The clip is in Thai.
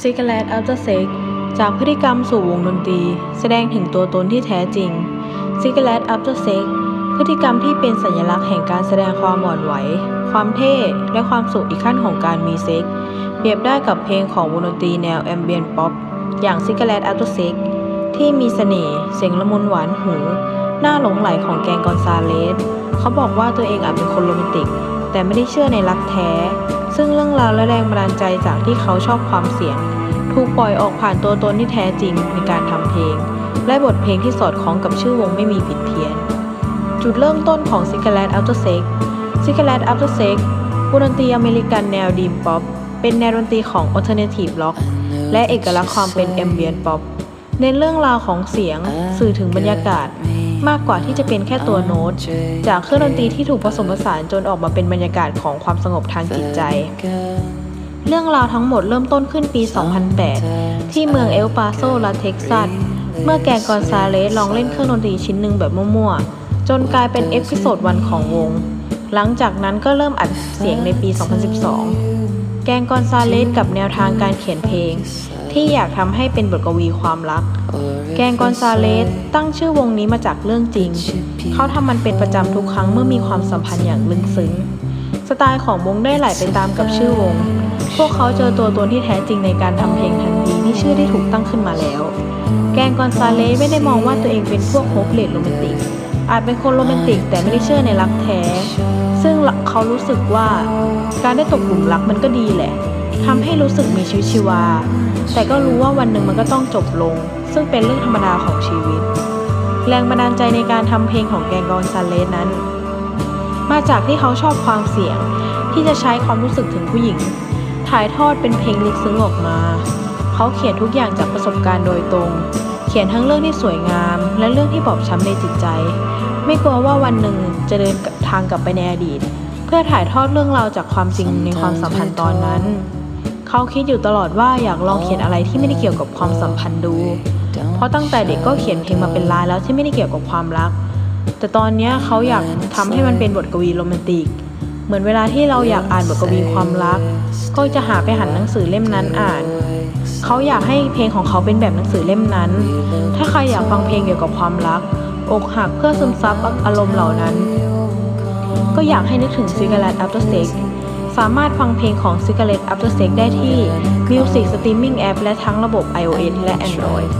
Cigarette After Sex จากพฤติกรรมสู่วงดนตรี แสดงถึงตัวตนที่แท้จริง Cigarette After Sex พฤติกรรมที่เป็นสัญลักษณ์แห่งการแสดงความอ่อนไหว ความเท่ และความสุขอีกขั้นของการมีเซ็กส์เปรียบได้กับเพลงของวงดนตรีแนว Ambient Pop อย่าง Cigarette After Sex ที่มีเสน่ห์เสียงละมุนหวานหูน่าหลงใหลของ Greg Gonzalez เขาบอกว่าตัวเองอาจเป็นคนโรแมนติก แต่ไม่ได้เชื่อในรักแท้ ซึ่งเรื่องราวและแรงบันดาลใจจากที่เขาชอบความเสี่ยง ถูกปล่อยออกผ่านตัวตนที่แท้จริงในการทำเพลง และบทเพลงที่สอดคล้องกับชื่อวงไม่มีผิดเพี้ยน จุดเริ่มต้นของ Cigarette After Sex Cigarette After Sex วงดนตรีอเมริกันแนว Dream Pop เป็นแนวดนตรีของ Alternative Rock และเอกลักษณ์ความเป็น Ambient Pop เน้นเรื่องราวของเสียงสื่อถึงบรรยากาศ มากกว่าที่จะเป็นแค่ตัวโน้ต จากเครื่องดนตรีที่ถูกผสมผสานจนออกมาเป็นบรรยากาศของความสงบทางจิตใจ เรื่องราวทั้งหมดเริ่มต้นขึ้นปี 2008 ที่เมืองเอลปาโซรัฐเท็กซัส เมื่อ Greg Gonzalez ลองเล่นเครื่องดนตรีชิ้นหนึ่งแบบมั่วๆ จนกลายเป็น episode one ของวง หลังจากนั้นก็เริ่มอัดเสียงในปี 2012 Greg Gonzalez กับแนวทางการเขียนเพลง ที่อยากทำให้เป็นบทกวีความรัก Greg Gonzalez ตั้งชื่อวงนี้มาจากเรื่องจริง เขาทำมันเป็นประจำทุกครั้งเมื่อมีความสัมพันธ์อย่างลึกซึ้ง สไตล์ของวงได้ไหลไปตามกับชื่อวง พวกเขาเจอตัวตนที่แท้จริงในการทำเพลงทันทีที่ชื่อได้ถูกตั้งขึ้นมาแล้ว Greg Gonzalez ไม่ได้มองว่าตัวเองเป็นพวก hopeless romantic อาจเป็นคนโรแมนติกแต่ไม่ได้เชื่อในรักแท้ ซึ่งเขารู้สึกว่าการได้ตกหลุมรักมันก็ดีแหละ ทำให้รู้สึกมีชีวิตชีวา แต่ก็รู้ว่าวันหนึ่งมันก็ต้องจบลง ซึ่งเป็นเรื่องธรรมดาของชีวิต แรงบันดาลใจในการทำเพลงของแกงกอนซาเลสนั้น มาจากที่เขาชอบความเสี่ยงที่จะใช้ความรู้สึกถึงผู้หญิง ถ่ายทอดเป็นเพลงลึกซึ้งออกมา เขาเขียนทุกอย่างจากประสบการณ์โดยตรง เขียนทั้งเรื่องที่สวยงาม และเรื่องที่บอบช้ำในจิตใจ ไม่กลัวว่าวันหนึ่งจะเดินทางกลับไปในอดีต เพื่อถ่ายทอดเรื่องราวจากความจริงในความสัมพันธ์ตอนนั้น เขาคิดอยู่ตลอดว่าอยากลองเขียนอะไรที่ไม่ได้เกี่ยวกับความสัมพันธ์ดู เพราะตั้งแต่เด็กก็เขียนเพลงมาเป็นลายแล้วที่ไม่ได้เกี่ยวกับความรัก แต่ตอนนี้เขาอยากทำให้มันเป็นบทกวีโรแมนติก เหมือนเวลาที่เราอยากอ่านบทกวีความรัก ก็จะหาไปหันหนังสือเล่มนั้นอ่าน เขาอยากให้เพลงของเขาเป็นแบบหนังสือเล่มนั้น ถ้าใครอยากฟังเพลงเกี่ยวกับความรัก อกหักเพื่อซึมซับอารมณ์เหล่านั้น ก็อยากให้นึกถึง Cigarette After Sex สามารถฟังเพลงของ Cigarette After Sex ได้ที่ Music Streaming App และทั้งระบบ iOS และ Android